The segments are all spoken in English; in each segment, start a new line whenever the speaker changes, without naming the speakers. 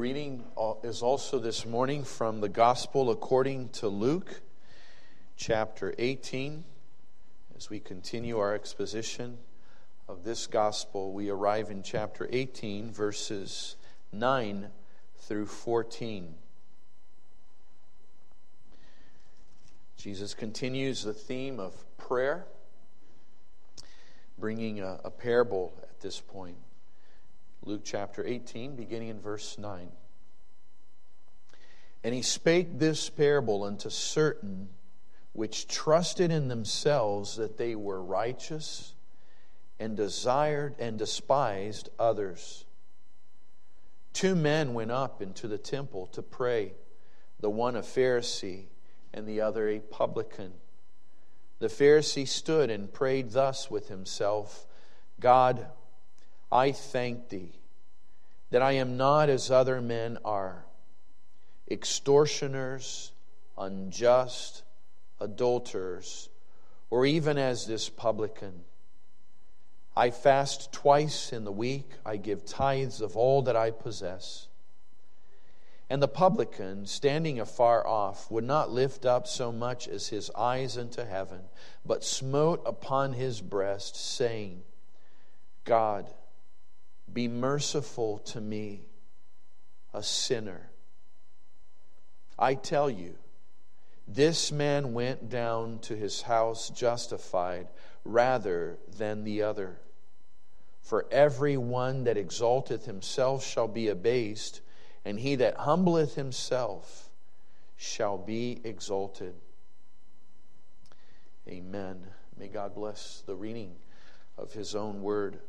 Reading is also this morning from the Gospel according to Luke, chapter 18. As we continue our exposition of this Gospel, we arrive in chapter 18, verses 9 through 14. Jesus continues the theme of prayer, bringing a, a parable at this point. Luke chapter 18, beginning in verse 9. And he spake this parable unto certain which trusted in themselves that they were righteous and desired and despised others. Two men went up into the temple to pray, the one a Pharisee and the other a publican. The Pharisee stood and prayed thus with himself God, I thank thee that I am not as other men are extortioners, unjust, adulterers, or even as this publican. I fast twice in the week, I give tithes of all that I possess. And the publican, standing afar off, would not lift up so much as his eyes unto heaven, but smote upon his breast, saying, God, be merciful to me, a sinner. I tell you, this man went down to his house justified rather than the other. For every one that exalteth himself shall be abased, and he that humbleth himself shall be exalted. Amen. May God bless the reading of his own word.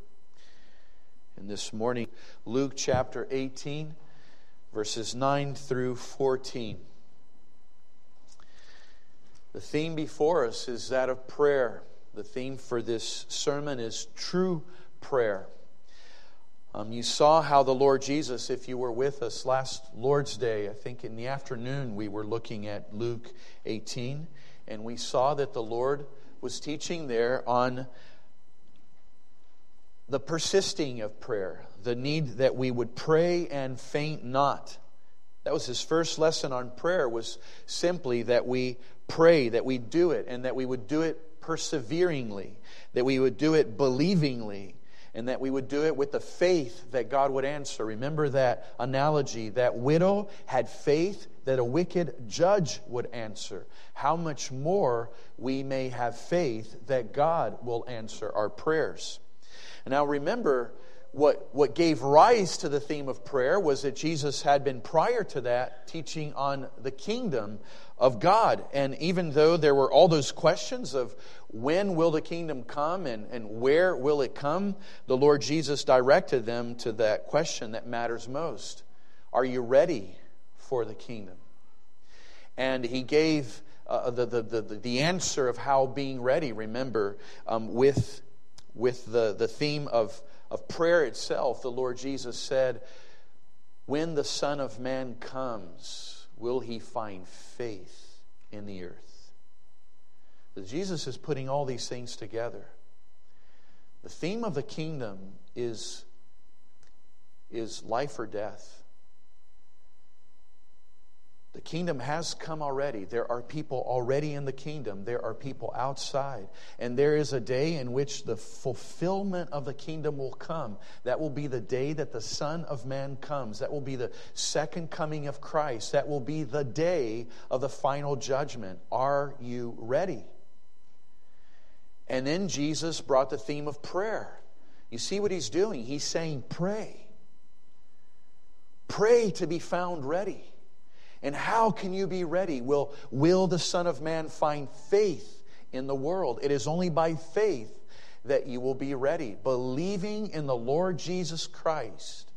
And this morning, Luke chapter 18, verses 9 through 14. The theme before us is that of prayer. The theme for this sermon is true prayer. Um, you saw how the Lord Jesus, if you were with us last Lord's Day, I think in the afternoon, we were looking at Luke 18, and we saw that the Lord was teaching there on the persisting of prayer, the need that we would pray and faint not. That was his first lesson on prayer was simply that we pray, that we do it, and that we would do it perseveringly, that we would do it believingly, and that we would do it with the faith that God would answer. Remember that analogy. That widow had faith that a wicked judge would answer. How much more we may have faith that God will answer our prayers. Now remember, what, what gave rise to the theme of prayer was that Jesus had been prior to that teaching on the kingdom of God. And even though there were all those questions of when will the kingdom come and, and where will it come, the Lord Jesus directed them to that question that matters most Are you ready for the kingdom? And he gave uh, the, the, the, the answer of how being ready, remember, um, with with the, the theme of, of prayer itself, the Lord Jesus said, When the Son of Man comes, will he find faith in the earth? Jesus is putting all these things together. The theme of the kingdom is, is life or death. The kingdom has come already. There are people already in the kingdom. There are people outside. And there is a day in which the fulfillment of the kingdom will come. That will be the day that the Son of Man comes. That will be the second coming of Christ. That will be the day of the final judgment. Are you ready? And then Jesus brought the theme of prayer. You see what he's doing? He's saying, Pray. Pray to be found ready. And how can you be ready? Will, will the Son of Man find faith in the world? It is only by faith that you will be ready. Believing in the Lord Jesus Christ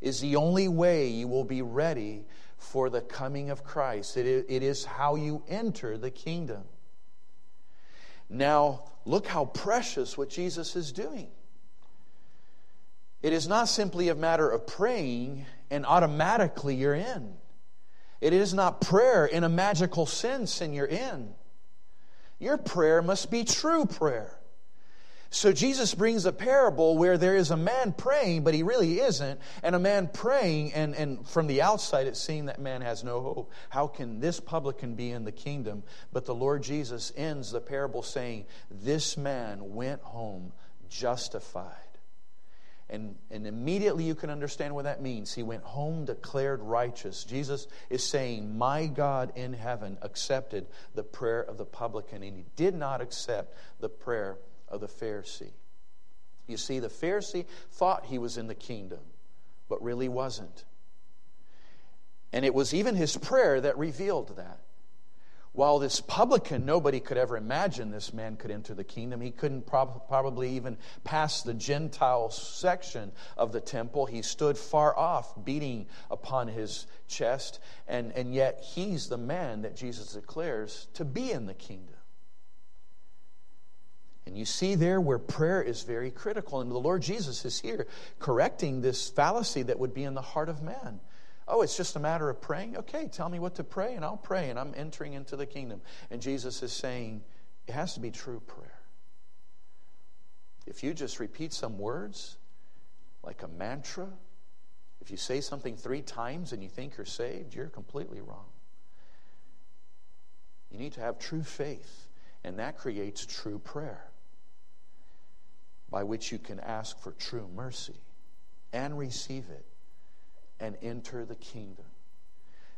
is the only way you will be ready for the coming of Christ. It it is how you enter the kingdom. Now, look how precious what Jesus is doing. It is not simply a matter of praying and automatically you're in. It is not prayer in a magical sense and you're in. Your prayer must be true prayer. So Jesus brings a parable where there is a man praying, but he really isn't, and a man praying, and, and from the outside it seems that man has no hope. How can this publican be in the kingdom? But the Lord Jesus ends the parable saying, This man went home justified. And, and immediately you can understand what that means. He went home declared righteous. Jesus is saying, My God in heaven accepted the prayer of the publican, and he did not accept the prayer of the Pharisee. You see, the Pharisee thought he was in the kingdom, but really wasn't. And it was even his prayer that revealed that. While this publican, nobody could ever imagine this man could enter the kingdom. He couldn't prob- probably even pass the Gentile section of the temple. He stood far off, beating upon his chest, and, and yet he's the man that Jesus declares to be in the kingdom. And you see there where prayer is very critical. And the Lord Jesus is here correcting this fallacy that would be in the heart of man. Oh, it's just a matter of praying? Okay, tell me what to pray, and I'll pray, and I'm entering into the kingdom. And Jesus is saying, it has to be true prayer. If you just repeat some words, like a mantra, if you say something three times and you think you're saved, you're completely wrong. You need to have true faith, and that creates true prayer by which you can ask for true mercy and receive it and enter the kingdom.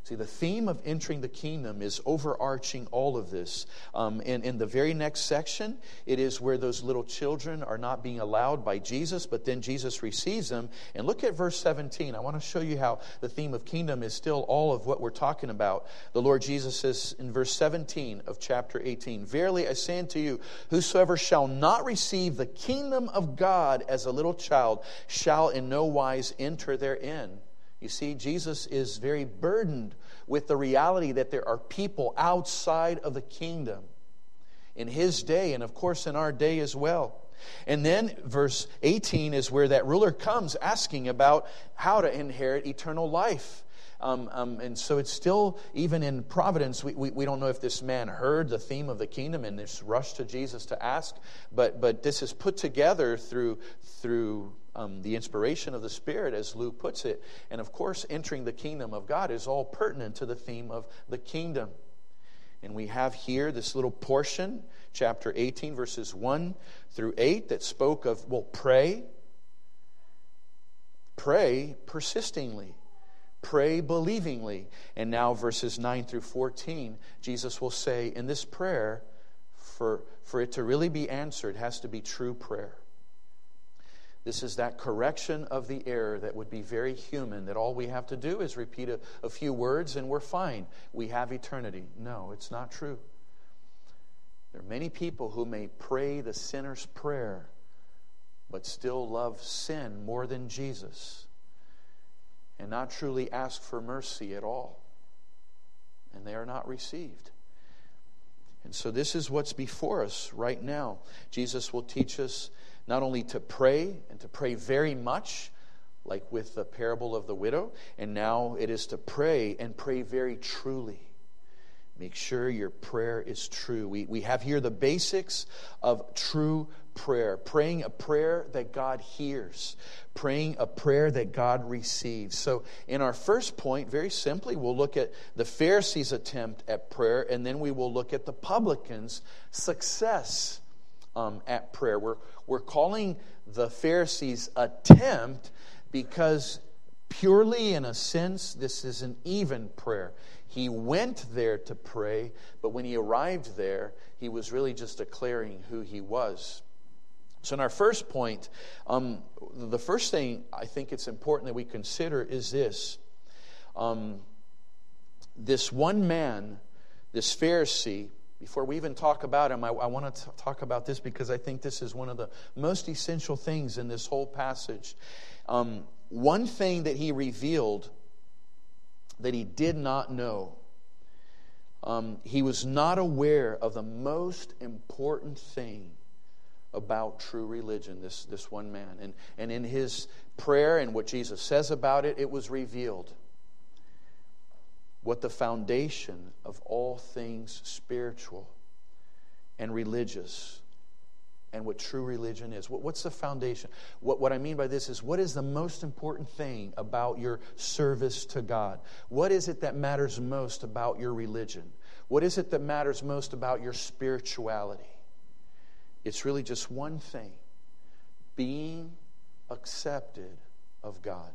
See, the theme of entering the kingdom is overarching all of this. Um, and in the very next section, it is where those little children are not being allowed by Jesus, but then Jesus receives them. And look at verse 17. I want to show you how the theme of kingdom is still all of what we're talking about. The Lord Jesus says in verse 17 of chapter 18 Verily I say unto you, whosoever shall not receive the kingdom of God as a little child shall in no wise enter therein. You see, Jesus is very burdened with the reality that there are people outside of the kingdom in his day, and of course in our day as well. And then verse 18 is where that ruler comes asking about how to inherit eternal life. Um, um, and so it's still, even in Providence, we, we, we, don't know if this man heard the theme of the kingdom and this rushed to Jesus to ask, but, but this is put together through, through um, the inspiration of the Spirit, as Luke puts it. And of course, entering the kingdom of God is all pertinent to the theme of the kingdom. And we have here this little portion, chapter 18, verses 1 through 8, that spoke of, well, pray. Pray persistingly. Pray believingly. And now, verses 9 through 14, Jesus will say, in this prayer, for, for it to really be answered, has to be true prayer. This is that correction of the error that would be very human, that all we have to do is repeat a, a few words and we're fine. We have eternity. No, it's not true. There are many people who may pray the sinner's prayer, but still love sin more than Jesus and not truly ask for mercy at all. And they are not received. And so, this is what's before us right now. Jesus will teach us not only to pray and to pray very much, like with the parable of the widow, and now it is to pray and pray very truly. Make sure your prayer is true. We, we have here the basics of true prayer praying a prayer that God hears, praying a prayer that God receives. So, in our first point, very simply, we'll look at the Pharisees' attempt at prayer, and then we will look at the publicans' success um, at prayer. We're, we're calling the Pharisees' attempt because, purely in a sense, this is an even prayer. He went there to pray, but when he arrived there, he was really just declaring who he was. So, in our first point, um, the first thing I think it's important that we consider is this. Um, this one man, this Pharisee, before we even talk about him, I, I want to talk about this because I think this is one of the most essential things in this whole passage. Um, one thing that he revealed that he did not know, um, he was not aware of the most important thing about true religion, this, this one man. And, and in his prayer and what Jesus says about it, it was revealed what the foundation of all things spiritual and religious and what true religion is. what's the foundation? What, what I mean by this is what is the most important thing about your service to God? What is it that matters most about your religion? What is it that matters most about your spirituality? It's really just one thing being accepted of God.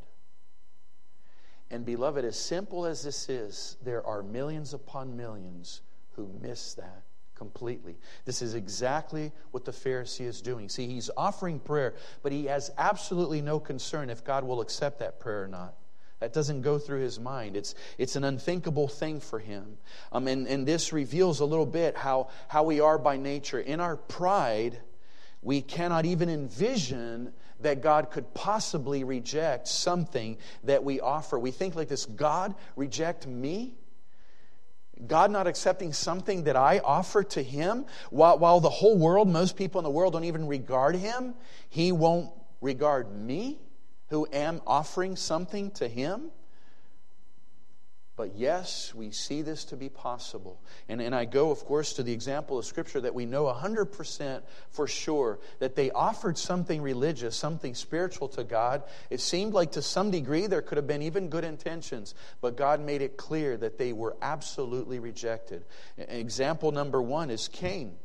And, beloved, as simple as this is, there are millions upon millions who miss that completely. This is exactly what the Pharisee is doing. See, he's offering prayer, but he has absolutely no concern if God will accept that prayer or not. That doesn't go through his mind. It's, it's an unthinkable thing for him. Um, and, and this reveals a little bit how, how we are by nature. In our pride, we cannot even envision that God could possibly reject something that we offer. We think like this God reject me? God not accepting something that I offer to Him, while, while the whole world, most people in the world don't even regard Him, He won't regard me, who am offering something to Him? But yes, we see this to be possible. And, and I go, of course, to the example of Scripture that we know 100% for sure that they offered something religious, something spiritual to God. It seemed like to some degree there could have been even good intentions, but God made it clear that they were absolutely rejected. Example number one is Cain.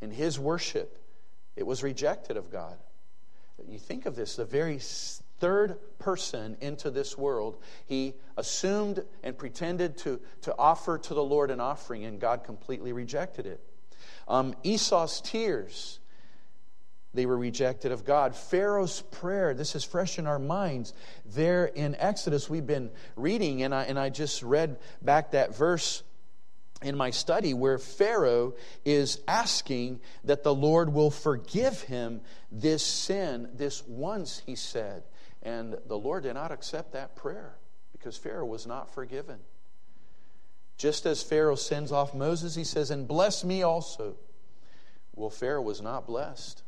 In his worship, it was rejected of God. You think of this, the very third person into this world, he assumed and pretended to, to offer to the Lord an offering, and God completely rejected it. Um, Esau's tears, they were rejected of God. Pharaoh's prayer, this is fresh in our minds. There in Exodus, we've been reading, and I, and I just read back that verse in my study where Pharaoh is asking that the Lord will forgive him this sin, this once, he said. And the Lord did not accept that prayer because Pharaoh was not forgiven. Just as Pharaoh sends off Moses, he says, And bless me also. Well, Pharaoh was not blessed.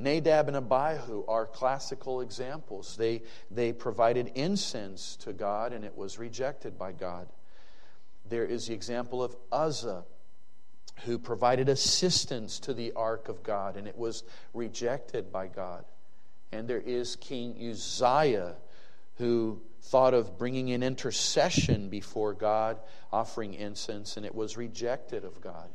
Nadab and Abihu are classical examples. They, they provided incense to God, and it was rejected by God. There is the example of Uzzah, who provided assistance to the ark of God, and it was rejected by God. And there is King Uzziah, who thought of bringing an intercession before God, offering incense, and it was rejected of God.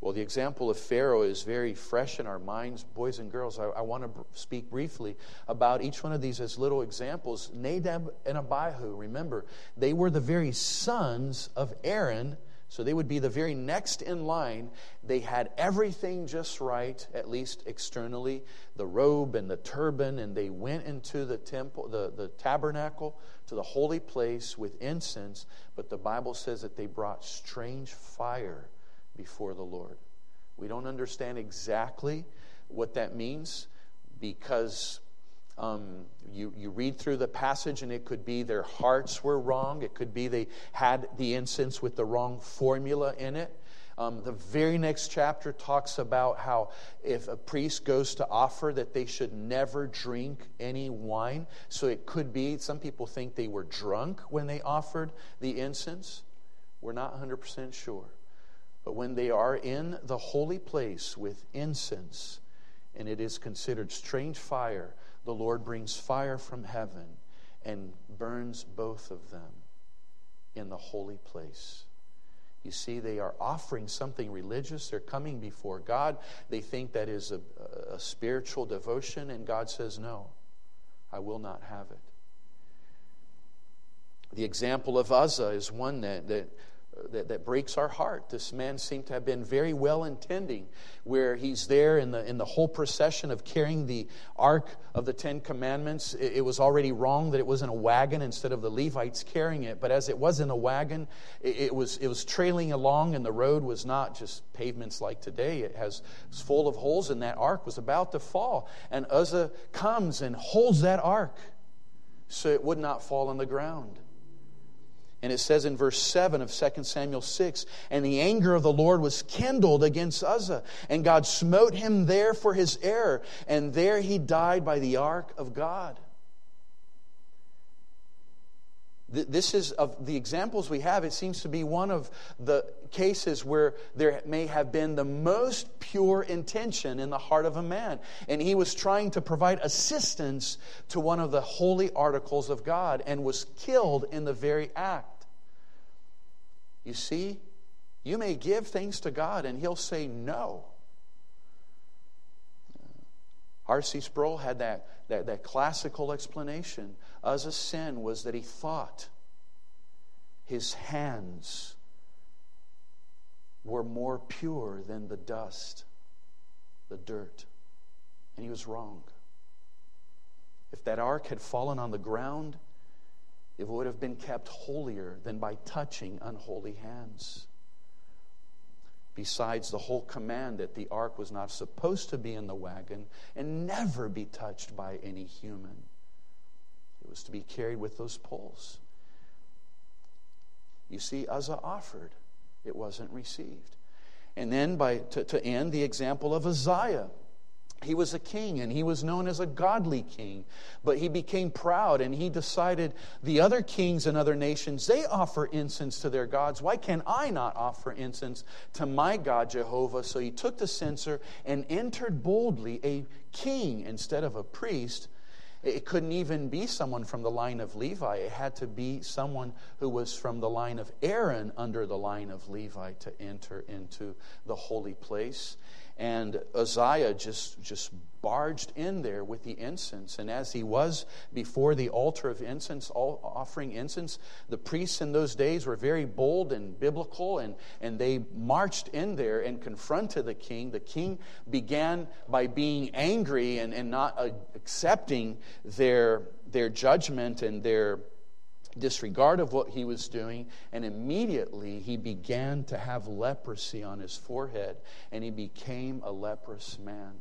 Well, the example of Pharaoh is very fresh in our minds, boys and girls. I, I want to speak briefly about each one of these as little examples. Nadab and Abihu, remember, they were the very sons of Aaron so they would be the very next in line. They had everything just right, at least externally the robe and the turban, and they went into the temple, the, the tabernacle, to the holy place with incense. But the Bible says that they brought strange fire before the Lord. We don't understand exactly what that means because um, you, you read through the passage, and it could be their hearts were wrong. It could be they had the incense with the wrong formula in it. Um, the very next chapter talks about how if a priest goes to offer, that they should never drink any wine. So it could be, some people think they were drunk when they offered the incense. We're not 100% sure. But when they are in the holy place with incense, and it is considered strange fire, the Lord brings fire from heaven and burns both of them in the holy place. You see, they are offering something religious. They're coming before God. They think that is a, a spiritual devotion, and God says, No, I will not have it. The example of Uzzah is one that, that that, that breaks our heart. This man seemed to have been very well intending, where he's there in the, in the whole procession of carrying the Ark of the Ten Commandments. It, it, was already wrong that it was in a wagon instead of the Levites carrying it, but as it was in a wagon, it, it was, it was trailing along, and the road was not just pavements like today. It has, it was full of holes, and that ark was about to fall. And Uzzah comes and holds that ark so it would not fall on the ground. And it says in verse 7 of 2 Samuel 6 And the anger of the Lord was kindled against Uzzah, and God smote him there for his error, and there he died by the ark of God. This is of the examples we have, it seems to be one of the cases where there may have been the most pure intention in the heart of a man. And he was trying to provide assistance to one of the holy articles of God and was killed in the very act. You see, you may give things to God and he'll say no. R.C. Sproul had that, that, that classical explanation. Uzzah's sin was that he thought his hands were more pure than the dust, the dirt. And he was wrong. If that ark had fallen on the ground, it would have been kept holier than by touching unholy hands. Besides, the whole command that the ark was not supposed to be in the wagon and never be touched by any human. It was to be carried with those poles. You see, Uzzah offered, it wasn't received. And then, by, to, to end, the example of Uzziah. He was a king and he was known as a godly king, but he became proud and he decided the other kings and other nations, they offer incense to their gods. Why can I not offer incense to my God Jehovah? So he took the censer and entered boldly a king instead of a priest. It couldn't even be someone from the line of Levi. It had to be someone who was from the line of Aaron under the line of Levi to enter into the holy place. And Uzziah just, just barged in there with the incense. And as he was before the altar of incense, offering incense, the priests in those days were very bold and biblical, and, and they marched in there and confronted the king. The king began by being angry and, and not accepting their, their judgment and their disregard of what he was doing, and immediately he began to have leprosy on his forehead, and he became a leprous man.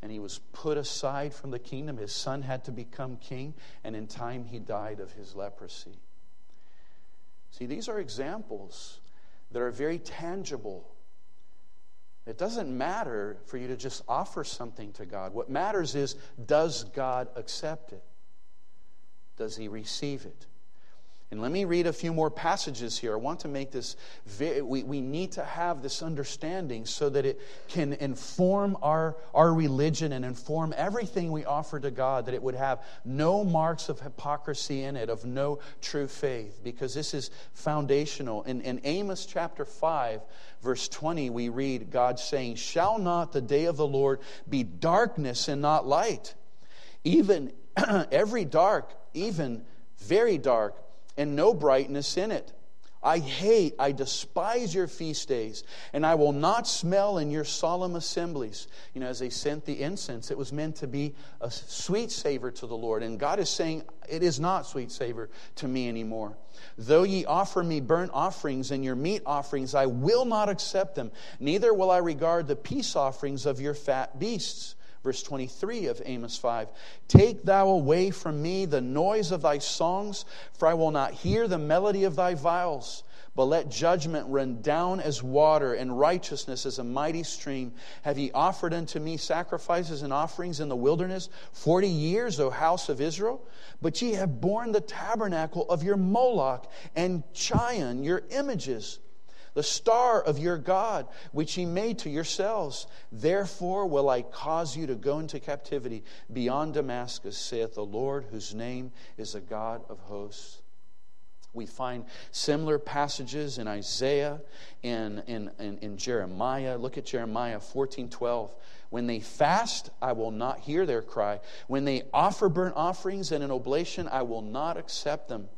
And he was put aside from the kingdom. His son had to become king, and in time he died of his leprosy. See, these are examples that are very tangible. It doesn't matter for you to just offer something to God. What matters is, does God accept it? Does he receive it? And let me read a few more passages here. I want to make this, we, we need to have this understanding so that it can inform our, our religion and inform everything we offer to God, that it would have no marks of hypocrisy in it, of no true faith, because this is foundational. In, in Amos chapter 5, verse 20, we read God saying, Shall not the day of the Lord be darkness and not light? Even every dark even very dark, and no brightness in it. I hate, I despise your feast days, and I will not smell in your solemn assemblies. You know, as they sent the incense, it was meant to be a sweet savor to the Lord. And God is saying, It is not sweet savor to me anymore. Though ye offer me burnt offerings and your meat offerings, I will not accept them, neither will I regard the peace offerings of your fat beasts. Verse 23 of Amos 5 Take thou away from me the noise of thy songs, for I will not hear the melody of thy viols. But let judgment run down as water, and righteousness as a mighty stream. Have ye offered unto me sacrifices and offerings in the wilderness forty years, O house of Israel? But ye have borne the tabernacle of your Moloch and Chiun, your images the star of your God, which ye made to yourselves. Therefore will I cause you to go into captivity beyond Damascus, saith the Lord, whose name is the God of hosts. We find similar passages in Isaiah and in, in, in, Jeremiah. Look at Jeremiah 14 12. When they fast, I will not hear their cry. When they offer burnt offerings and an oblation, I will not accept them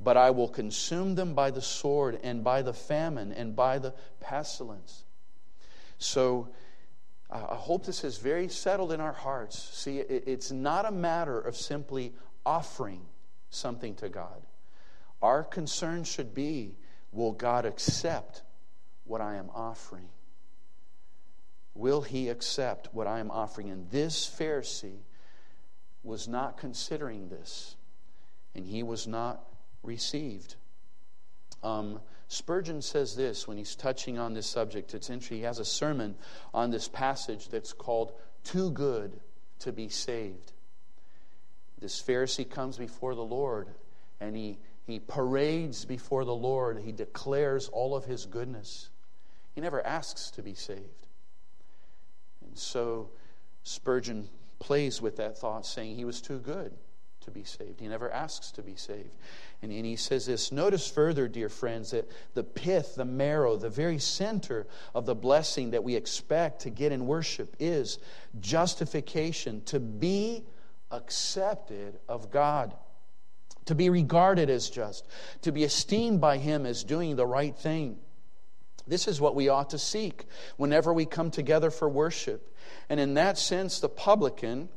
but I will consume them by the sword and by the famine and by the pestilence. So I hope this is very settled in our hearts. See, it's not a matter of simply offering something to God. Our concern should be will God accept what I am offering? Will he accept what I am offering? And this Pharisee was not considering this, and he was not received. Um, Spurgeon says this when he's touching on this subject. It's interesting. He has a sermon on this passage that's called Too Good to Be Saved. This Pharisee comes before the Lord and he, he parades before the Lord. He declares all of his goodness. He never asks to be saved. And so Spurgeon plays with that thought, saying he was too good to be saved. He never asks to be saved. And, and he says this Notice further, dear friends, that the pith, the marrow, the very center of the blessing that we expect to get in worship is justification, to be accepted of God, to be regarded as just, to be esteemed by Him as doing the right thing. This is what we ought to seek whenever we come together for worship. And in that sense, the publican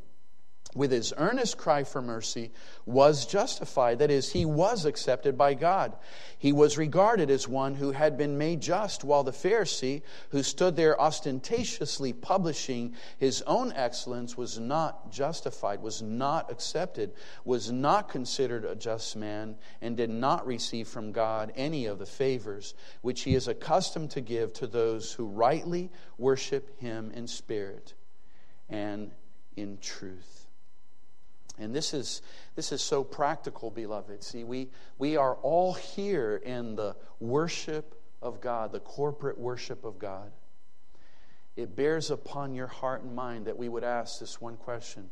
with his earnest cry for mercy, was justified. That is, he was accepted by God. He was regarded as one who had been made just, while the Pharisee, who stood there ostentatiously publishing his own excellence, was not justified, was not accepted, was not considered a just man, and did not receive from God any of the favors which he is accustomed to give to those who rightly worship him in spirit and in truth. And this is, this is so practical, beloved. See, we, we are all here in the worship of God, the corporate worship of God. It bears upon your heart and mind that we would ask this one question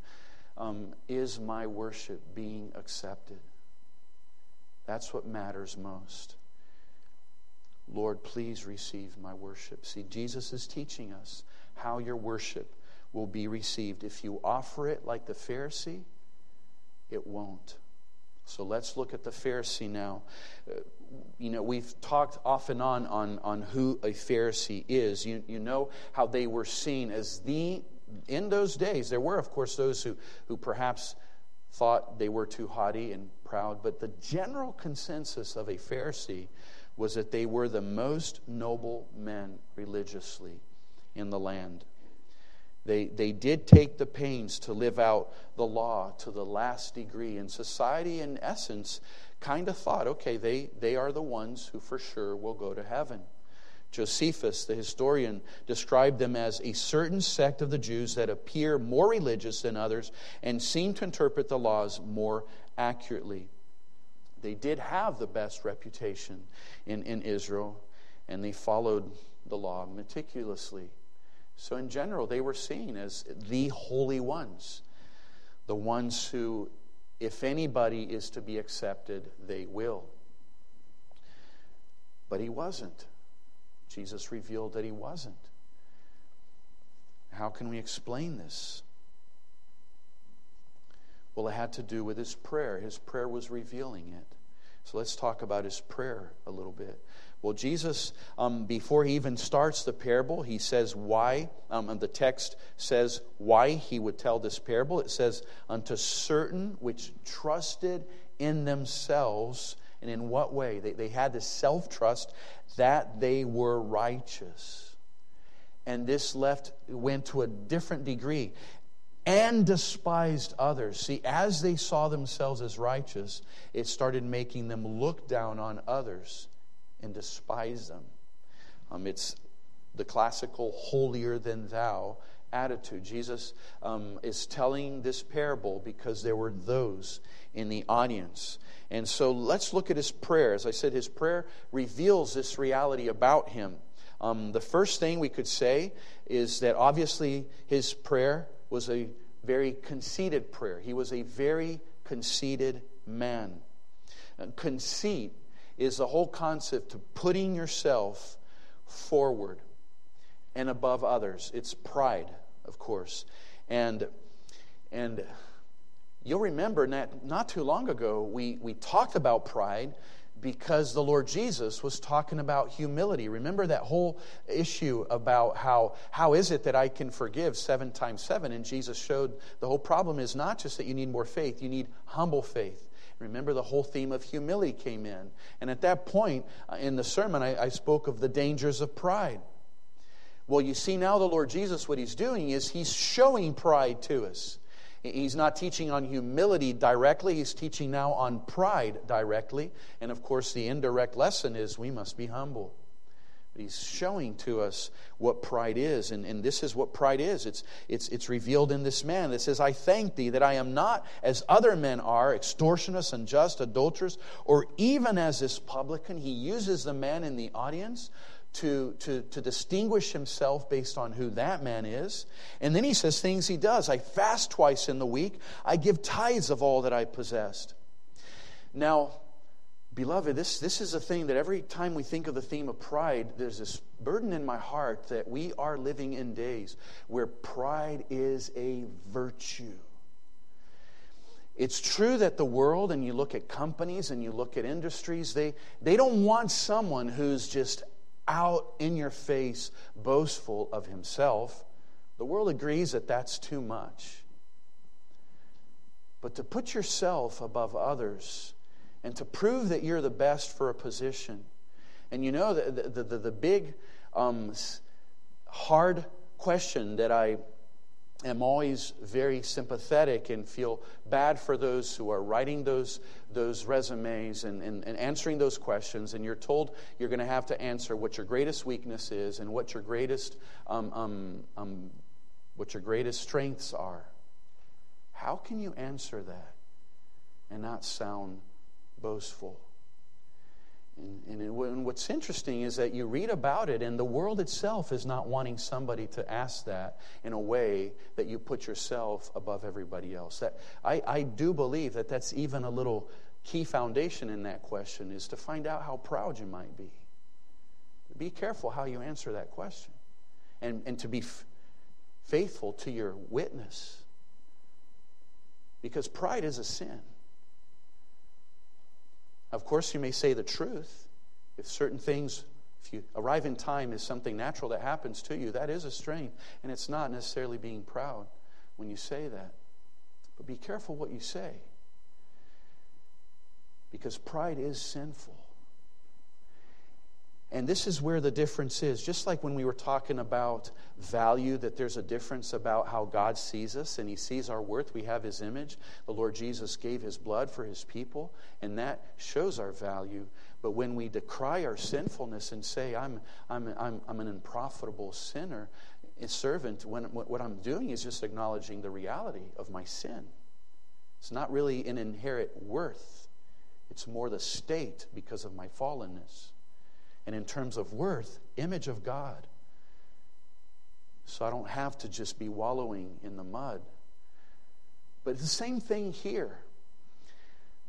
um, Is my worship being accepted? That's what matters most. Lord, please receive my worship. See, Jesus is teaching us how your worship will be received. If you offer it like the Pharisee, it won't. So let's look at the Pharisee now. Uh, you know, we've talked off and on on, on who a Pharisee is. You, you know how they were seen as the, in those days, there were, of course, those who, who perhaps thought they were too haughty and proud, but the general consensus of a Pharisee was that they were the most noble men religiously in the land. They, they did take the pains to live out the law to the last degree. And society, in essence, kind of thought okay, they, they are the ones who for sure will go to heaven. Josephus, the historian, described them as a certain sect of the Jews that appear more religious than others and seem to interpret the laws more accurately. They did have the best reputation in, in Israel, and they followed the law meticulously. So, in general, they were seen as the holy ones, the ones who, if anybody is to be accepted, they will. But he wasn't. Jesus revealed that he wasn't. How can we explain this? Well, it had to do with his prayer. His prayer was revealing it. So let's talk about his prayer a little bit. Well, Jesus, um, before he even starts the parable, he says why. Um, and the text says why he would tell this parable. It says, Unto certain which trusted in themselves. And in what way? They, they had this self trust that they were righteous. And this left went to a different degree and despised others. See, as they saw themselves as righteous, it started making them look down on others and despise them. Um, it's the classical holier than thou attitude. Jesus um, is telling this parable because there were those in the audience. And so let's look at his prayer. As I said, his prayer reveals this reality about him. Um, the first thing we could say is that obviously his prayer was a very conceited prayer. He was a very conceited man. conceit is the whole concept of putting yourself forward and above others. It's pride, of course. And, and you'll remember not, not too long ago, we, we talked about pride because the Lord Jesus was talking about humility. Remember that whole issue about how, how is it that I can forgive seven times seven? And Jesus showed the whole problem is not just that you need more faith, you need humble faith. Remember, the whole theme of humility came in. And at that point uh, in the sermon, I, I spoke of the dangers of pride. Well, you see now the Lord Jesus, what he's doing is he's showing pride to us. He's not teaching on humility directly, he's teaching now on pride directly. And of course, the indirect lesson is we must be humble. He's showing to us what pride is, and, and this is what pride is. It's, it's, it's revealed in this man that says, I thank thee that I am not as other men are, extortioners, unjust, adulterers, or even as this publican. He uses the man in the audience to, to, to distinguish himself based on who that man is. And then he says things he does. I fast twice in the week, I give tithes of all that I possessed. Now, Beloved, this, this is a thing that every time we think of the theme of pride, there's this burden in my heart that we are living in days where pride is a virtue. It's true that the world, and you look at companies and you look at industries, they, they don't want someone who's just out in your face, boastful of himself. The world agrees that that's too much. But to put yourself above others, and to prove that you're the best for a position. And you know, the, the, the, the big, um, hard question that I am always very sympathetic and feel bad for those who are writing those, those resumes and, and, and answering those questions. And you're told you're going to have to answer what your greatest weakness is and what your greatest, um, um, um, what your greatest strengths are. How can you answer that and not sound boastful. And, and, what's interesting is that you read about it, and the world itself is not wanting somebody to ask that in a way that you put yourself above everybody else. That, I, I do believe that that's even a little key foundation in that question is to find out how proud you might be. Be careful how you answer that question and, and to be f- faithful to your witness. Because pride is a sin. Of course, you may say the truth. If certain things, if you arrive in time is something natural that happens to you, that is a strength. And it's not necessarily being proud when you say that. But be careful what you say. Because pride is sinful. And this is where the difference is. Just like when we were talking about value, that there's a difference about how God sees us and He sees our worth. We have His image. The Lord Jesus gave His blood for His people, and that shows our value. But when we decry our sinfulness and say, I'm, I'm, I'm, I'm an unprofitable sinner, a servant, when, what I'm doing is just acknowledging the reality of my sin. It's not really an inherent worth, it's more the state because of my fallenness and in terms of worth, image of God. So I don't have to just be wallowing in the mud. But the same thing here.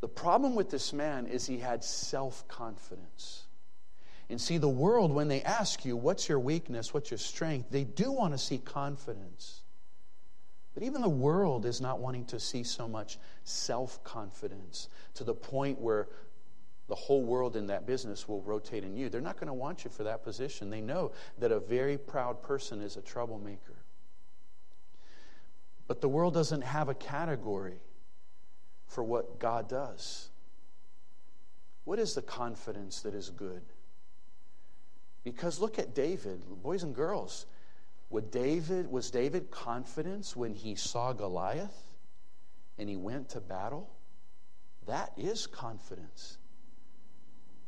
The problem with this man is he had self confidence. And see, the world, when they ask you, what's your weakness, what's your strength, they do want to see confidence. But even the world is not wanting to see so much self confidence to the point where the whole world in that business will rotate in you. They're not going to want you for that position. They know that a very proud person is a troublemaker. But the world doesn't have a category for what God does. What is the confidence that is good? Because look at David, boys and girls. Would David, was David confidence when he saw Goliath and he went to battle? That is confidence.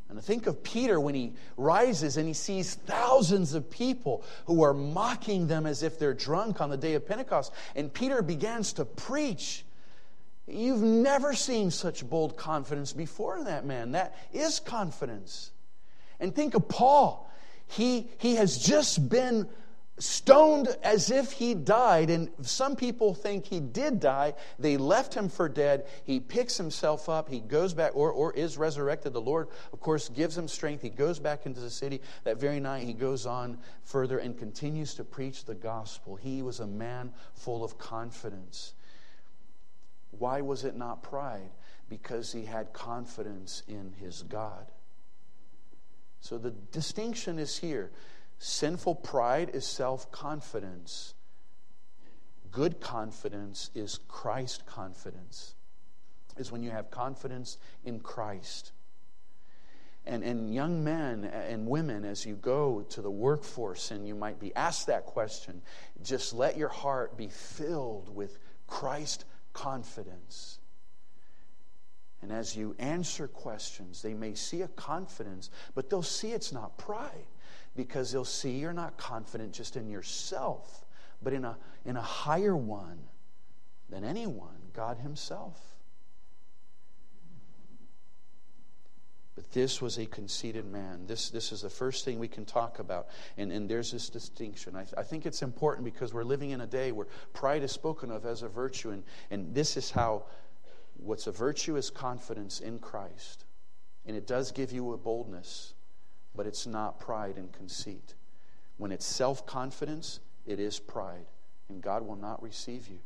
And think of Peter when he rises and he sees thousands of people who are mocking them as if they're drunk on the day of Pentecost. And Peter begins to preach. You've never seen such bold confidence before in that man. That is confidence. And think of Paul. He, he has just been stoned as if he died. And some people think he did die. They left him for dead. He picks himself up. He goes back, or, or is resurrected. The Lord, of course, gives him strength. He goes back into the city. That very night, he goes on further and continues to preach the gospel. He was a man full of confidence. Why was it not pride? Because he had confidence in his God. So the distinction is here. Sinful pride is self confidence. Good confidence is Christ confidence, is when you have confidence in Christ. And, and young men and women, as you go to the workforce and you might be asked that question, just let your heart be filled with Christ confidence. And as you answer questions, they may see a confidence, but they'll see it's not pride. Because they'll see you're not confident just in yourself, but in a, in a higher one than anyone, God Himself. But this was a conceited man. This, this is the first thing we can talk about. And, and there's this distinction. I, I think it's important because we're living in a day where pride is spoken of as a virtue. And, and this is how what's a virtue is confidence in Christ. And it does give you a boldness, but it's not pride and conceit. When it's self confidence, it is pride. And God will not receive you.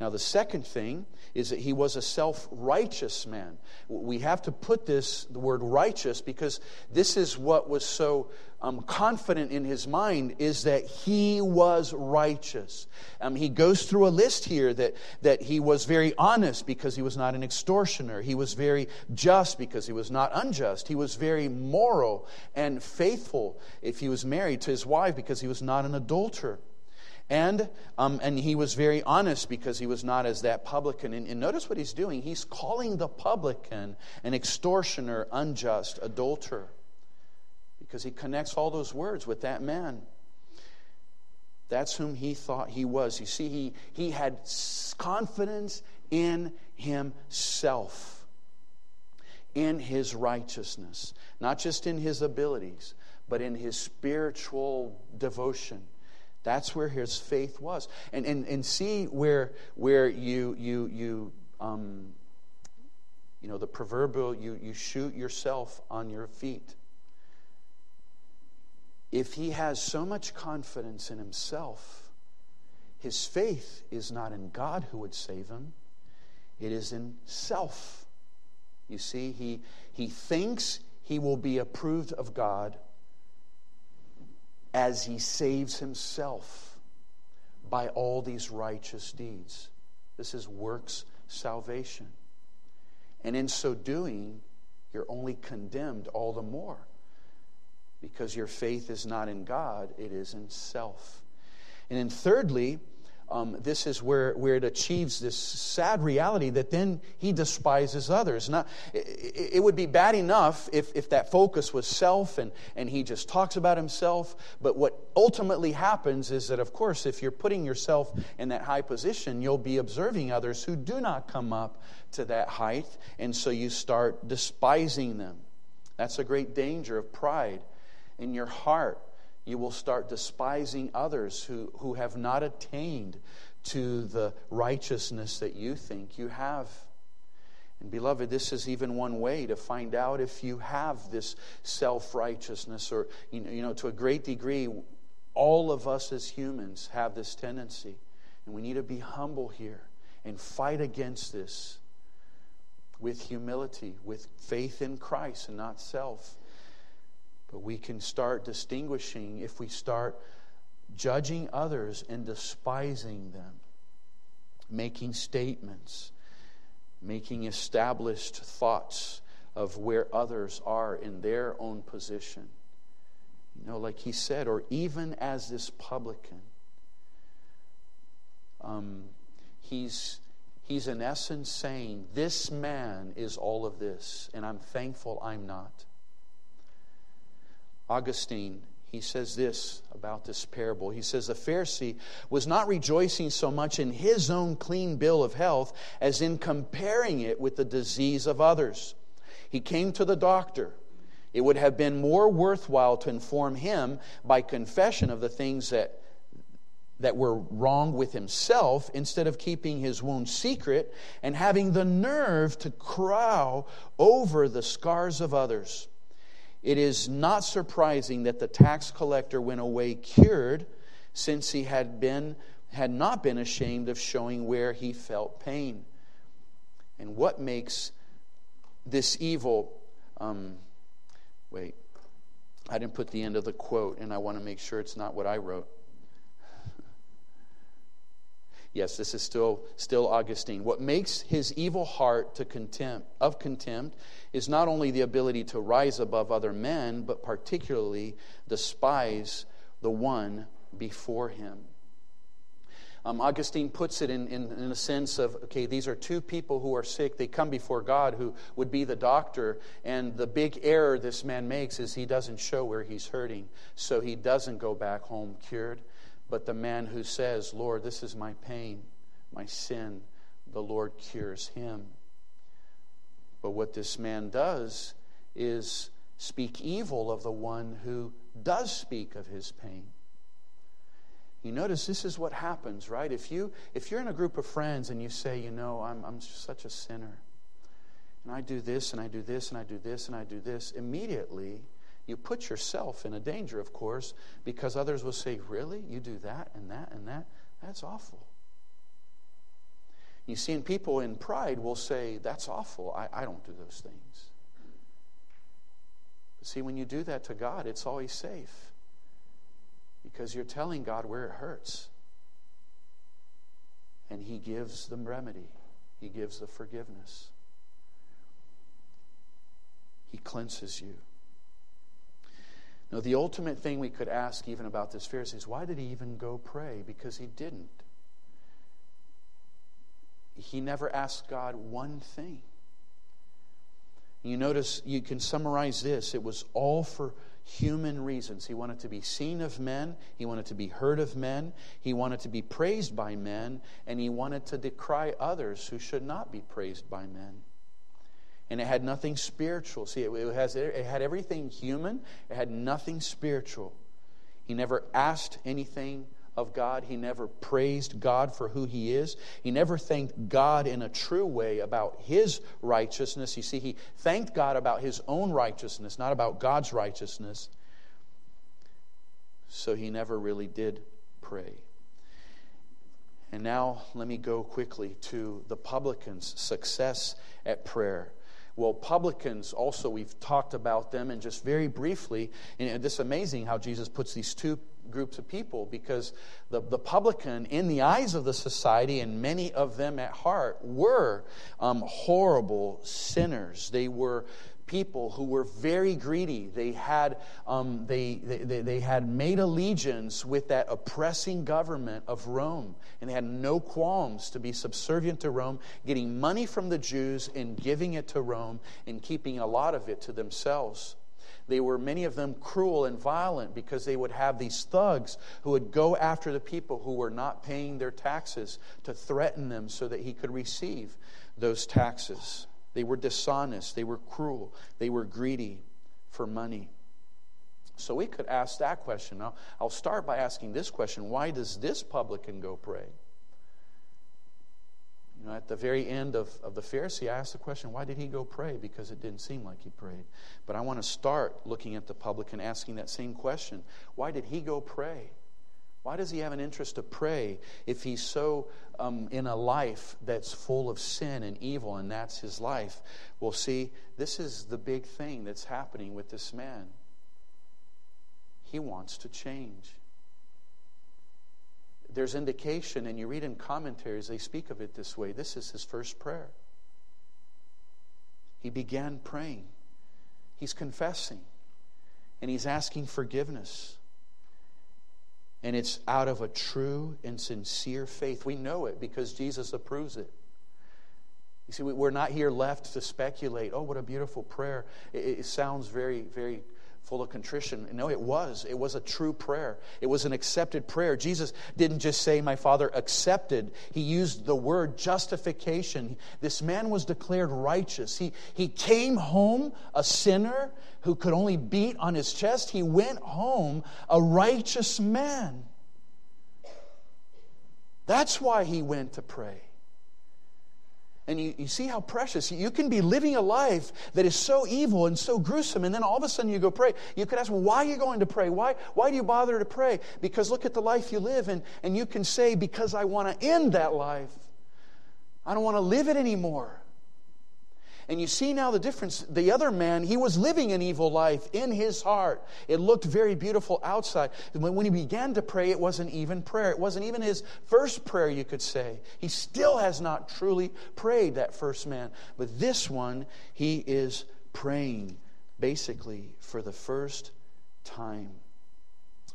Now, the second thing is that he was a self righteous man. We have to put this, the word righteous, because this is what was so um, confident in his mind is that he was righteous. Um, he goes through a list here that, that he was very honest because he was not an extortioner. He was very just because he was not unjust. He was very moral and faithful if he was married to his wife because he was not an adulterer. And, um, and he was very honest because he was not as that publican. And, and, notice what he's doing. He's calling the publican an extortioner, unjust, adulterer. Because he connects all those words with that man. That's whom he thought he was. You see, he, he had confidence in himself, in his righteousness, not just in his abilities, but in his spiritual devotion that's where his faith was. And, and, and see where, where you, you, you, um, you know, the proverbial, you, you shoot yourself on your feet. If he has so much confidence in himself, his faith is not in God who would save him, it is in self. You see, he, he thinks he will be approved of God as he saves himself by all these righteous deeds. This is works salvation. And in so doing, you're only condemned all the more because your faith is not in God, it is in self. And then, thirdly, um, this is where, where it achieves this sad reality that then he despises others. Now, it, it, would be bad enough if, if that focus was self and, and he just talks about himself, but what ultimately happens is that, of course, if you're putting yourself in that high position, you'll be observing others who do not come up to that height, and so you start despising them. That's a great danger of pride in your heart you will start despising others who, who have not attained to the righteousness that you think you have. And beloved, this is even one way to find out if you have this self righteousness, or, you know, you know, to a great degree, all of us as humans have this tendency. And we need to be humble here and fight against this with humility, with faith in Christ and not self. But we can start distinguishing if we start judging others and despising them, making statements, making established thoughts of where others are in their own position. You know, like he said, or even as this publican, um, he's, he's in essence saying, This man is all of this, and I'm thankful I'm not. Augustine, he says this about this parable. He says, The Pharisee was not rejoicing so much in his own clean bill of health as in comparing it with the disease of others. He came to the doctor. It would have been more worthwhile to inform him by confession of the things that, that were wrong with himself instead of keeping his wound secret and having the nerve to crow over the scars of others. It is not surprising that the tax collector went away cured, since he had, been, had not been ashamed of showing where he felt pain. And what makes this evil. Um, wait, I didn't put the end of the quote, and I want to make sure it's not what I wrote. Yes, this is still, still Augustine. What makes his evil heart to contempt, of contempt is not only the ability to rise above other men, but particularly despise the one before him. Um, Augustine puts it in, in, in a sense of okay, these are two people who are sick. They come before God, who would be the doctor. And the big error this man makes is he doesn't show where he's hurting. So he doesn't go back home cured. But the man who says, Lord, this is my pain, my sin, the Lord cures him. But what this man does is speak evil of the one who does speak of his pain. You notice this is what happens, right? If, you, if you're in a group of friends and you say, you know, I'm, I'm such a sinner, and I do this, and I do this, and I do this, and I do this, immediately you put yourself in a danger, of course, because others will say, Really? You do that and that and that? That's awful. You see, and people in pride will say, That's awful. I, I don't do those things. But see, when you do that to God, it's always safe because you're telling God where it hurts. And He gives the remedy, He gives the forgiveness, He cleanses you. Now, the ultimate thing we could ask even about this Pharisee is why did he even go pray? Because he didn't. He never asked God one thing. You notice, you can summarize this. It was all for human reasons. He wanted to be seen of men, he wanted to be heard of men, he wanted to be praised by men, and he wanted to decry others who should not be praised by men. And it had nothing spiritual. See, it, has, it had everything human, it had nothing spiritual. He never asked anything of God. He never praised God for who He is. He never thanked God in a true way about His righteousness. You see, he thanked God about His own righteousness, not about God's righteousness. So he never really did pray. And now let me go quickly to the publican's success at prayer. Well, publicans also, we've talked about them, and just very briefly, and it's amazing how Jesus puts these two groups of people because the, the publican, in the eyes of the society, and many of them at heart, were um, horrible sinners. They were people who were very greedy. They had, um, they, they, they had made allegiance with that oppressing government of Rome, and they had no qualms to be subservient to Rome, getting money from the Jews and giving it to Rome and keeping a lot of it to themselves. They were, many of them, cruel and violent because they would have these thugs who would go after the people who were not paying their taxes to threaten them so that he could receive those taxes. They were dishonest, they were cruel, they were greedy for money. So we could ask that question. Now, I'll start by asking this question why does this publican go pray? You know, at the very end of, of the Pharisee, I asked the question, why did he go pray? Because it didn't seem like he prayed. But I want to start looking at the publican, asking that same question. Why did he go pray? Why does he have an interest to pray if he's so um, in a life that's full of sin and evil and that's his life? Well, see, this is the big thing that's happening with this man. He wants to change. There's indication, and you read in commentaries, they speak of it this way. This is his first prayer. He began praying, he's confessing, and he's asking forgiveness. And it's out of a true and sincere faith. We know it because Jesus approves it. You see, we're not here left to speculate. Oh, what a beautiful prayer. It, sounds very, very full of contrition. No, it was. It was a true prayer. It was an accepted prayer. Jesus didn't just say, My Father accepted. He used the word justification. This man was declared righteous. He, he came home a sinner who could only beat on his chest. He went home a righteous man. That's why he went to pray. And you, you see how precious. You can be living a life that is so evil and so gruesome, and then all of a sudden you go pray. You could ask, well, why are you going to pray? Why, why do you bother to pray? Because look at the life you live, and, and you can say, because I want to end that life. I don't want to live it anymore. And you see now the difference. The other man, he was living an evil life in his heart. It looked very beautiful outside. When he began to pray, it wasn't even prayer. It wasn't even his first prayer, you could say. He still has not truly prayed, that first man. But this one, he is praying basically for the first time.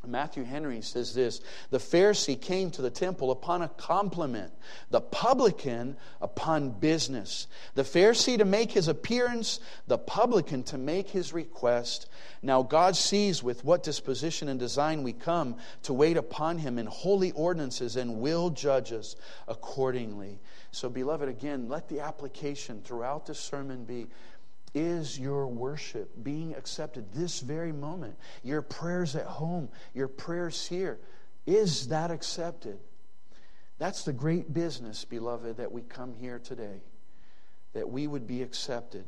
Matthew Henry says this The Pharisee came to the temple upon a compliment, the publican upon business. The Pharisee to make his appearance, the publican to make his request. Now God sees with what disposition and design we come to wait upon him in holy ordinances and will judge us accordingly. So, beloved, again, let the application throughout this sermon be is your worship being accepted this very moment? Your prayers at home, your prayers here, is that accepted? That's the great business, beloved, that we come here today. That we would be accepted.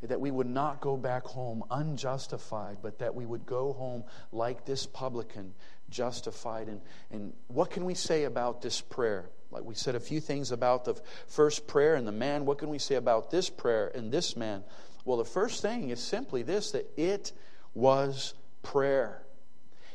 That we would not go back home unjustified, but that we would go home like this publican, justified. And, and what can we say about this prayer? Like we said a few things about the first prayer and the man. What can we say about this prayer and this man? Well, the first thing is simply this that it was prayer.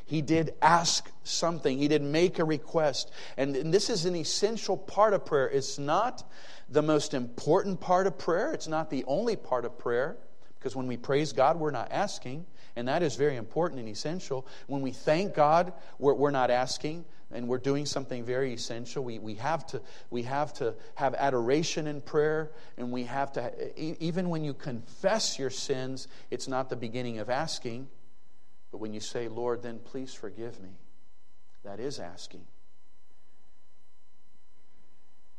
He did ask something, he did make a request. And, and this is an essential part of prayer. It's not the most important part of prayer, it's not the only part of prayer. Because when we praise God, we're not asking, and that is very important and essential. When we thank God, we're, we're not asking and we're doing something very essential. We, we, have to, we have to have adoration in prayer, and we have to, even when you confess your sins, it's not the beginning of asking, but when you say, Lord, then please forgive me, that is asking.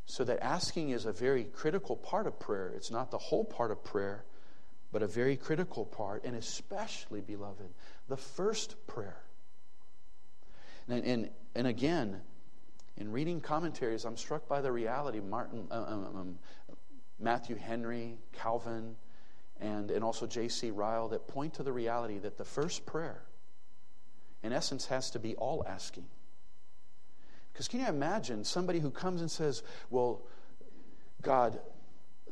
So that asking is a very critical part of prayer. It's not the whole part of prayer, but a very critical part, and especially, beloved, the first prayer. And, and, and again, in reading commentaries, I'm struck by the reality. Martin, uh, um, um, um Matthew Henry, Calvin, and, and also J.C. Ryle that point to the reality that the first prayer, in essence, has to be all asking. Because can you imagine somebody who comes and says, Well, God,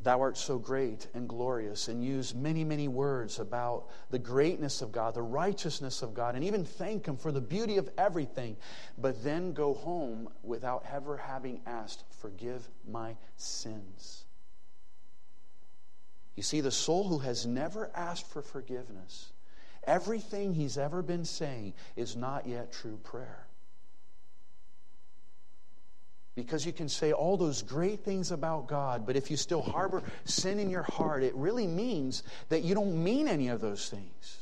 Thou art so great and glorious, and use many, many words about the greatness of God, the righteousness of God, and even thank Him for the beauty of everything, but then go home without ever having asked, Forgive my sins. You see, the soul who has never asked for forgiveness, everything he's ever been saying is not yet true prayer. Because you can say all those great things about God, but if you still harbor sin in your heart, it really means that you don't mean any of those things.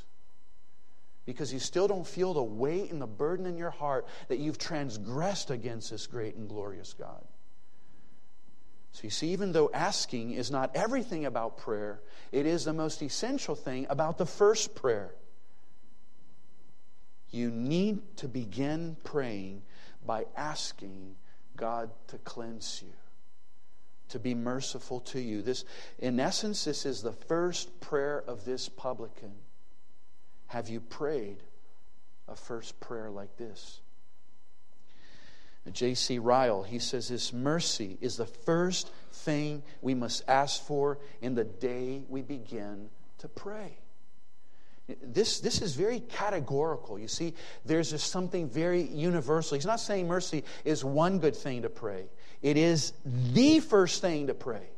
Because you still don't feel the weight and the burden in your heart that you've transgressed against this great and glorious God. So you see, even though asking is not everything about prayer, it is the most essential thing about the first prayer. You need to begin praying by asking God to cleanse you, to be merciful to you. This, in essence, this is the first prayer of this publican. Have you prayed a first prayer like this? J.C. Ryle, he says this mercy is the first thing we must ask for in the day we begin to pray. This, this is very categorical. You see, there's just something very universal. He's not saying mercy is one good thing to pray, it is the first thing to pray.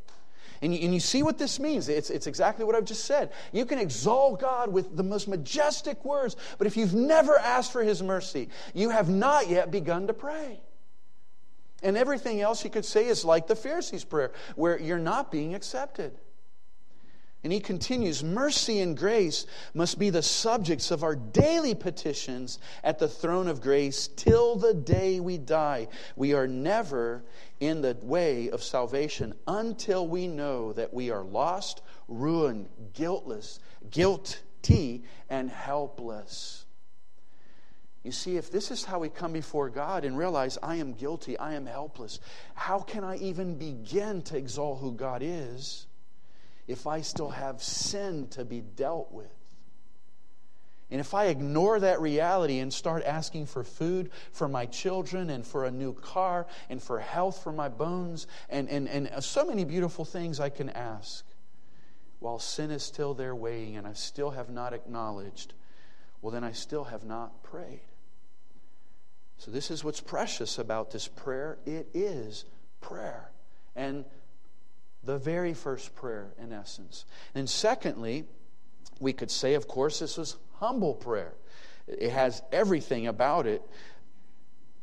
And you, and you see what this means. It's, it's exactly what I've just said. You can exalt God with the most majestic words, but if you've never asked for His mercy, you have not yet begun to pray. And everything else you could say is like the Pharisees' prayer, where you're not being accepted. And he continues Mercy and grace must be the subjects of our daily petitions at the throne of grace till the day we die. We are never in the way of salvation until we know that we are lost, ruined, guiltless, guilty, and helpless. You see, if this is how we come before God and realize I am guilty, I am helpless, how can I even begin to exalt who God is? If I still have sin to be dealt with. And if I ignore that reality and start asking for food for my children and for a new car and for health for my bones and, and, and so many beautiful things I can ask, while sin is still there weighing and I still have not acknowledged, well, then I still have not prayed. So, this is what's precious about this prayer. It is prayer. And the very first prayer, in essence. And secondly, we could say, of course, this was humble prayer. It has everything about it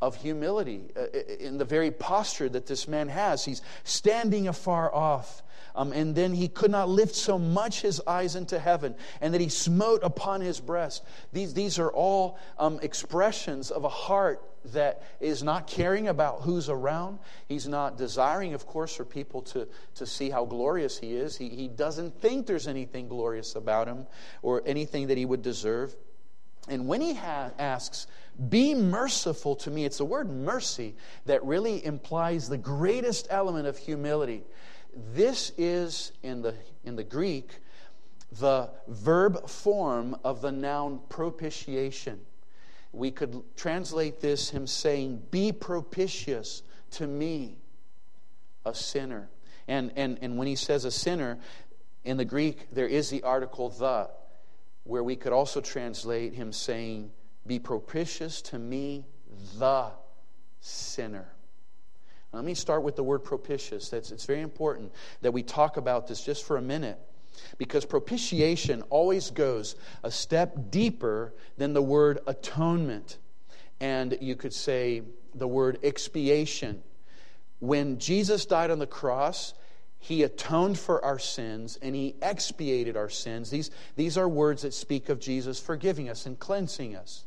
of humility uh, in the very posture that this man has. He's standing afar off. Um, and then he could not lift so much his eyes into heaven, and that he smote upon his breast. These, these are all um, expressions of a heart that is not caring about who's around. He's not desiring, of course, for people to, to see how glorious he is. He, he doesn't think there's anything glorious about him or anything that he would deserve. And when he ha- asks, Be merciful to me, it's the word mercy that really implies the greatest element of humility. This is, in the, in the Greek, the verb form of the noun propitiation. We could translate this him saying, Be propitious to me, a sinner. And, and, and when he says a sinner, in the Greek, there is the article the, where we could also translate him saying, Be propitious to me, the sinner. Let me start with the word propitious. That's, it's very important that we talk about this just for a minute because propitiation always goes a step deeper than the word atonement. And you could say the word expiation. When Jesus died on the cross, he atoned for our sins and he expiated our sins. These, these are words that speak of Jesus forgiving us and cleansing us.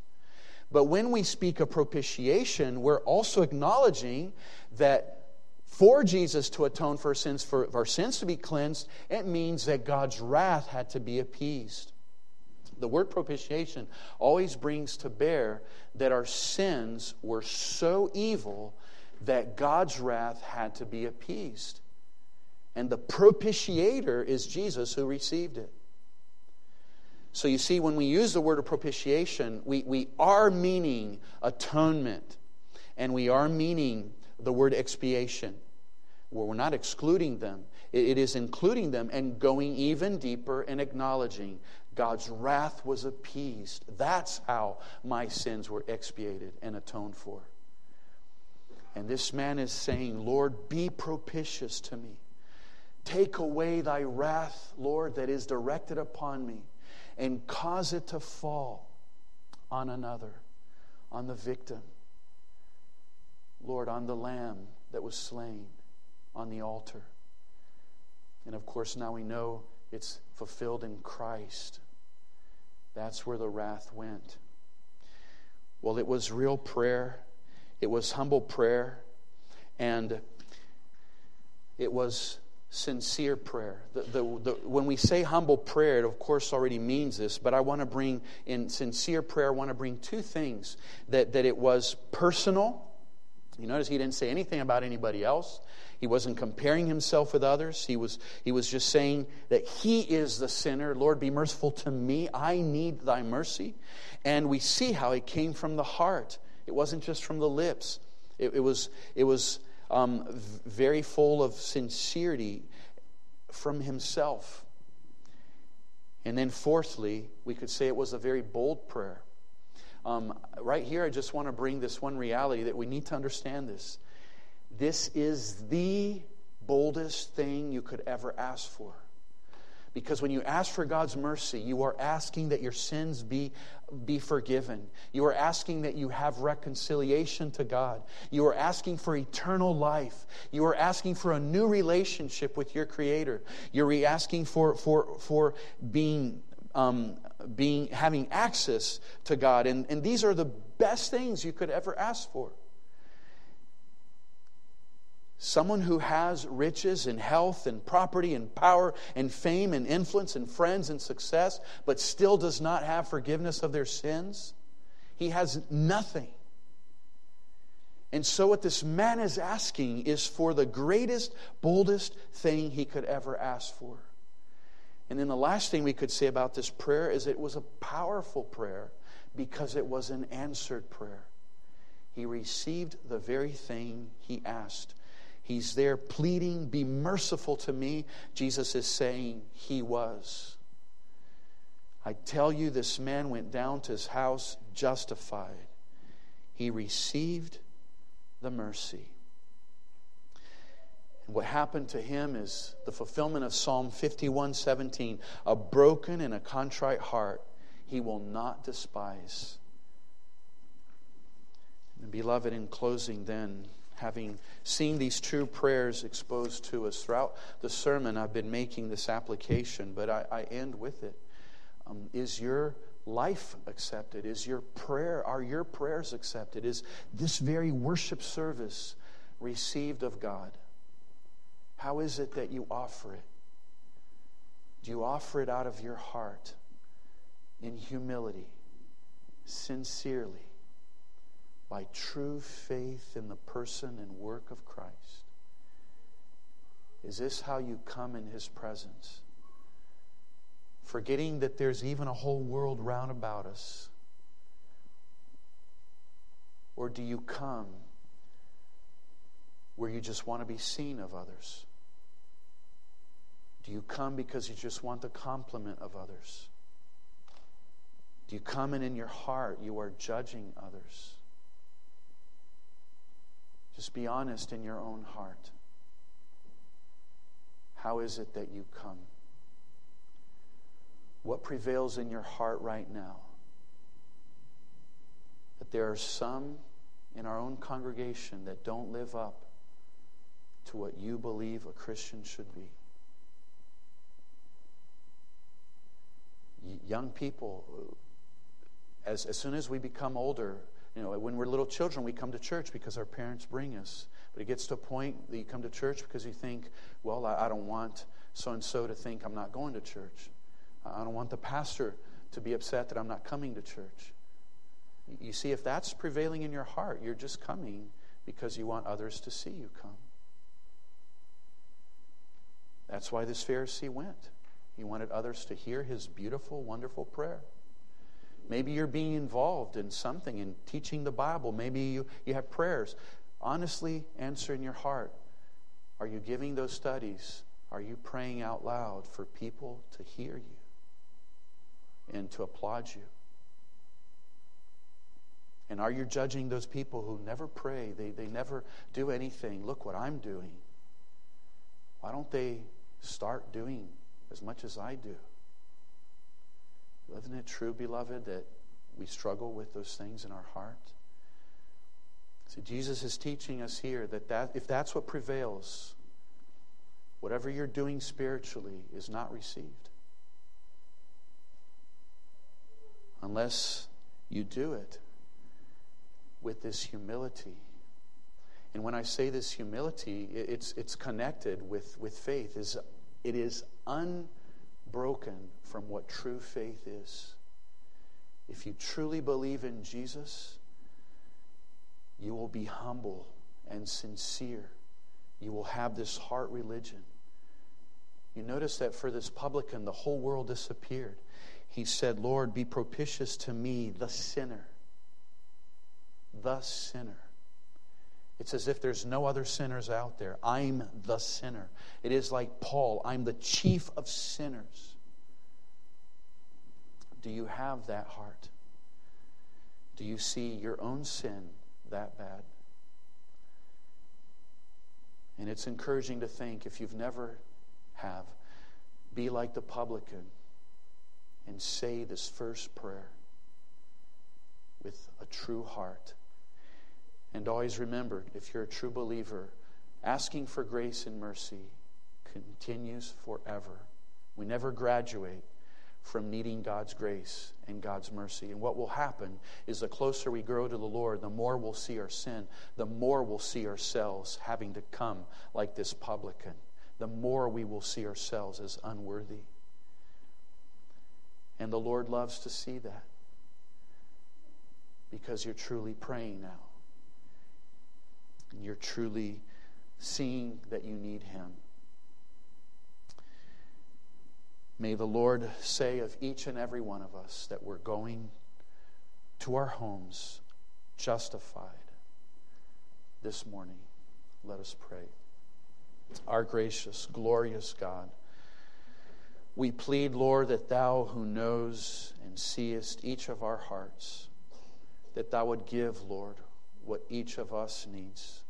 But when we speak of propitiation, we're also acknowledging that for Jesus to atone for our sins, for our sins to be cleansed, it means that God's wrath had to be appeased. The word propitiation always brings to bear that our sins were so evil that God's wrath had to be appeased. And the propitiator is Jesus who received it. So you see, when we use the word of propitiation, we, we are meaning atonement, and we are meaning the word expiation. Well, we're not excluding them, it, it is including them and going even deeper and acknowledging God's wrath was appeased. That's how my sins were expiated and atoned for. And this man is saying, Lord, be propitious to me. Take away thy wrath, Lord, that is directed upon me and cause it to fall on another, on the victim. Lord, on the lamb that was slain on the altar. And of course, now we know it's fulfilled in Christ. That's where the wrath went. Well, it was real prayer, it was humble prayer, and it was sincere prayer. The, the, the, when we say humble prayer, it of course already means this, but I want to bring in sincere prayer, I want to bring two things that, that it was personal. You notice he didn't say anything about anybody else. He wasn't comparing himself with others. He was, he was just saying that he is the sinner. Lord, be merciful to me. I need thy mercy. And we see how it came from the heart. It wasn't just from the lips. It, it was, it was um, very full of sincerity from himself. And then, fourthly, we could say it was a very bold prayer. Um, right here, I just want to bring this one reality that we need to understand this. This is the boldest thing you could ever ask for. Because when you ask for God's mercy, you are asking that your sins be, be forgiven. You are asking that you have reconciliation to God. You are asking for eternal life. You are asking for a new relationship with your Creator. You're asking for, for, for being, um, being, having access to God. And, and these are the best things you could ever ask for. Someone who has riches and health and property and power and fame and influence and friends and success, but still does not have forgiveness of their sins, he has nothing. And so, what this man is asking is for the greatest, boldest thing he could ever ask for. And then the last thing we could say about this prayer is it was a powerful prayer because it was an answered prayer. He received the very thing he asked He's there pleading, Be merciful to me. Jesus is saying, He was. I tell you, this man went down to his house justified. He received the mercy. And what happened to him is the fulfillment of Psalm 51 17. A broken and a contrite heart he will not despise. And beloved, in closing, then, having seen these true prayers exposed to us throughout the sermon, I've been making this application, but I, I end with it. Um, is your life accepted? Is your prayer, are your prayers accepted? Is this very worship service received of God? How is it that you offer it? Do you offer it out of your heart in humility, sincerely, by true faith in the person and work of Christ? Is this how you come in His presence? Forgetting that there's even a whole world round about us? Or do you come where you just want to be seen of others? Do you come because you just want the compliment of others? Do you come and in your heart you are judging others? Just be honest in your own heart. How is it that you come? What prevails in your heart right now? That there are some in our own congregation that don't live up to what you believe a Christian should be. young people, as, as soon as we become older, you know, when we're little children, we come to church because our parents bring us. But it gets to a point that you come to church because you think, well, I, I don't want so and so to think I'm not going to church. I don't want the pastor to be upset that I'm not coming to church. You see, if that's prevailing in your heart, you're just coming because you want others to see you come. That's why this Pharisee went. He wanted others to hear his beautiful, wonderful prayer. Maybe you're being involved in something, in teaching the Bible. Maybe you, you have prayers. Honestly, answer in your heart. Are you giving those studies? Are you praying out loud for people to hear you and to applaud you? And are you judging those people who never pray? They, they never do anything. Look what I'm doing. Why don't they start doing as much as I do. Isn't it true, beloved, that we struggle with those things in our heart? See, Jesus is teaching us here that, that if that's what prevails, whatever you're doing spiritually is not received. Unless you do it with this humility. And when I say this humility, it's, it's connected with, with faith. Is it is unbroken from what true faith is. If you truly believe in Jesus, you will be humble and sincere. You will have this heart religion. You notice that for this publican, the whole world disappeared. He said, Lord, be propitious to me, the sinner. The sinner. It's as if there's no other sinners out there. I'm the sinner. It is like Paul I'm the chief of sinners. Do you have that heart? Do you see your own sin that bad? And it's encouraging to think if you've never have, be like the publican and say this first prayer with a true heart. And always remember, if you're a true believer, asking for grace and mercy continues forever. We never graduate from needing God's grace and God's mercy. And what will happen is the closer we grow to the Lord, the more we'll see our sin, the more we'll see ourselves having to come like this publican, the more we will see ourselves as unworthy. And the Lord loves to see that because you're truly praying now and you're truly seeing that you need Him. May the Lord say of each and every one of us that we're going to our homes justified this morning. Let us pray. Our gracious, glorious God, we plead, Lord, that Thou who knows and seest each of our hearts, that Thou would give, Lord, what each of us needs.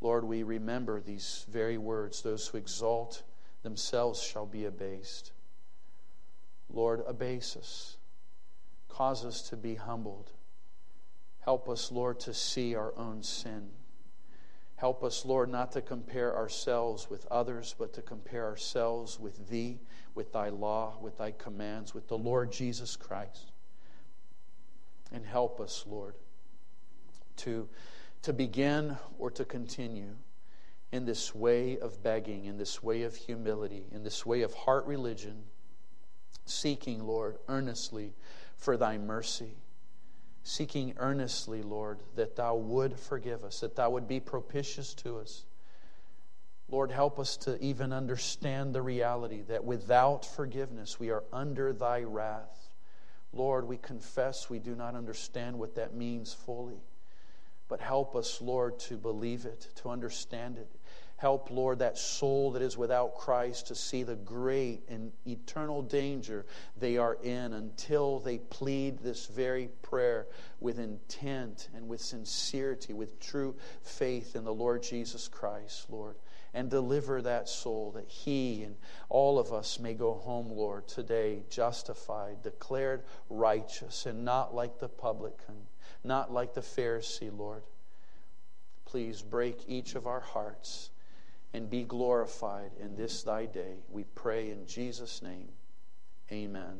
Lord, we remember these very words those who exalt themselves shall be abased. Lord, abase us, cause us to be humbled, Help us, Lord, to see our own sin. Help us, Lord, not to compare ourselves with others, but to compare ourselves with Thee, with Thy law, with Thy commands, with the Lord Jesus Christ. And help us, Lord, to, to begin or to continue in this way of begging, in this way of humility, in this way of heart religion, seeking, Lord, earnestly for Thy mercy seeking earnestly, Lord, that Thou would forgive us, that Thou would be propitious to us. Lord, help us to even understand the reality that without forgiveness we are under Thy wrath. Lord, we confess we do not understand what that means fully. But help us, Lord, to believe it, to understand it, Help, Lord, that soul that is without Christ to see the great and eternal danger they are in until they plead this very prayer with intent and with sincerity, with true faith in the Lord Jesus Christ, Lord. And deliver that soul that he and all of us may go home, Lord, today justified, declared righteous, and not like the publican, not like the Pharisee, Lord. Please break each of our hearts and be glorified in this thy day. We pray in Jesus' name. Amen.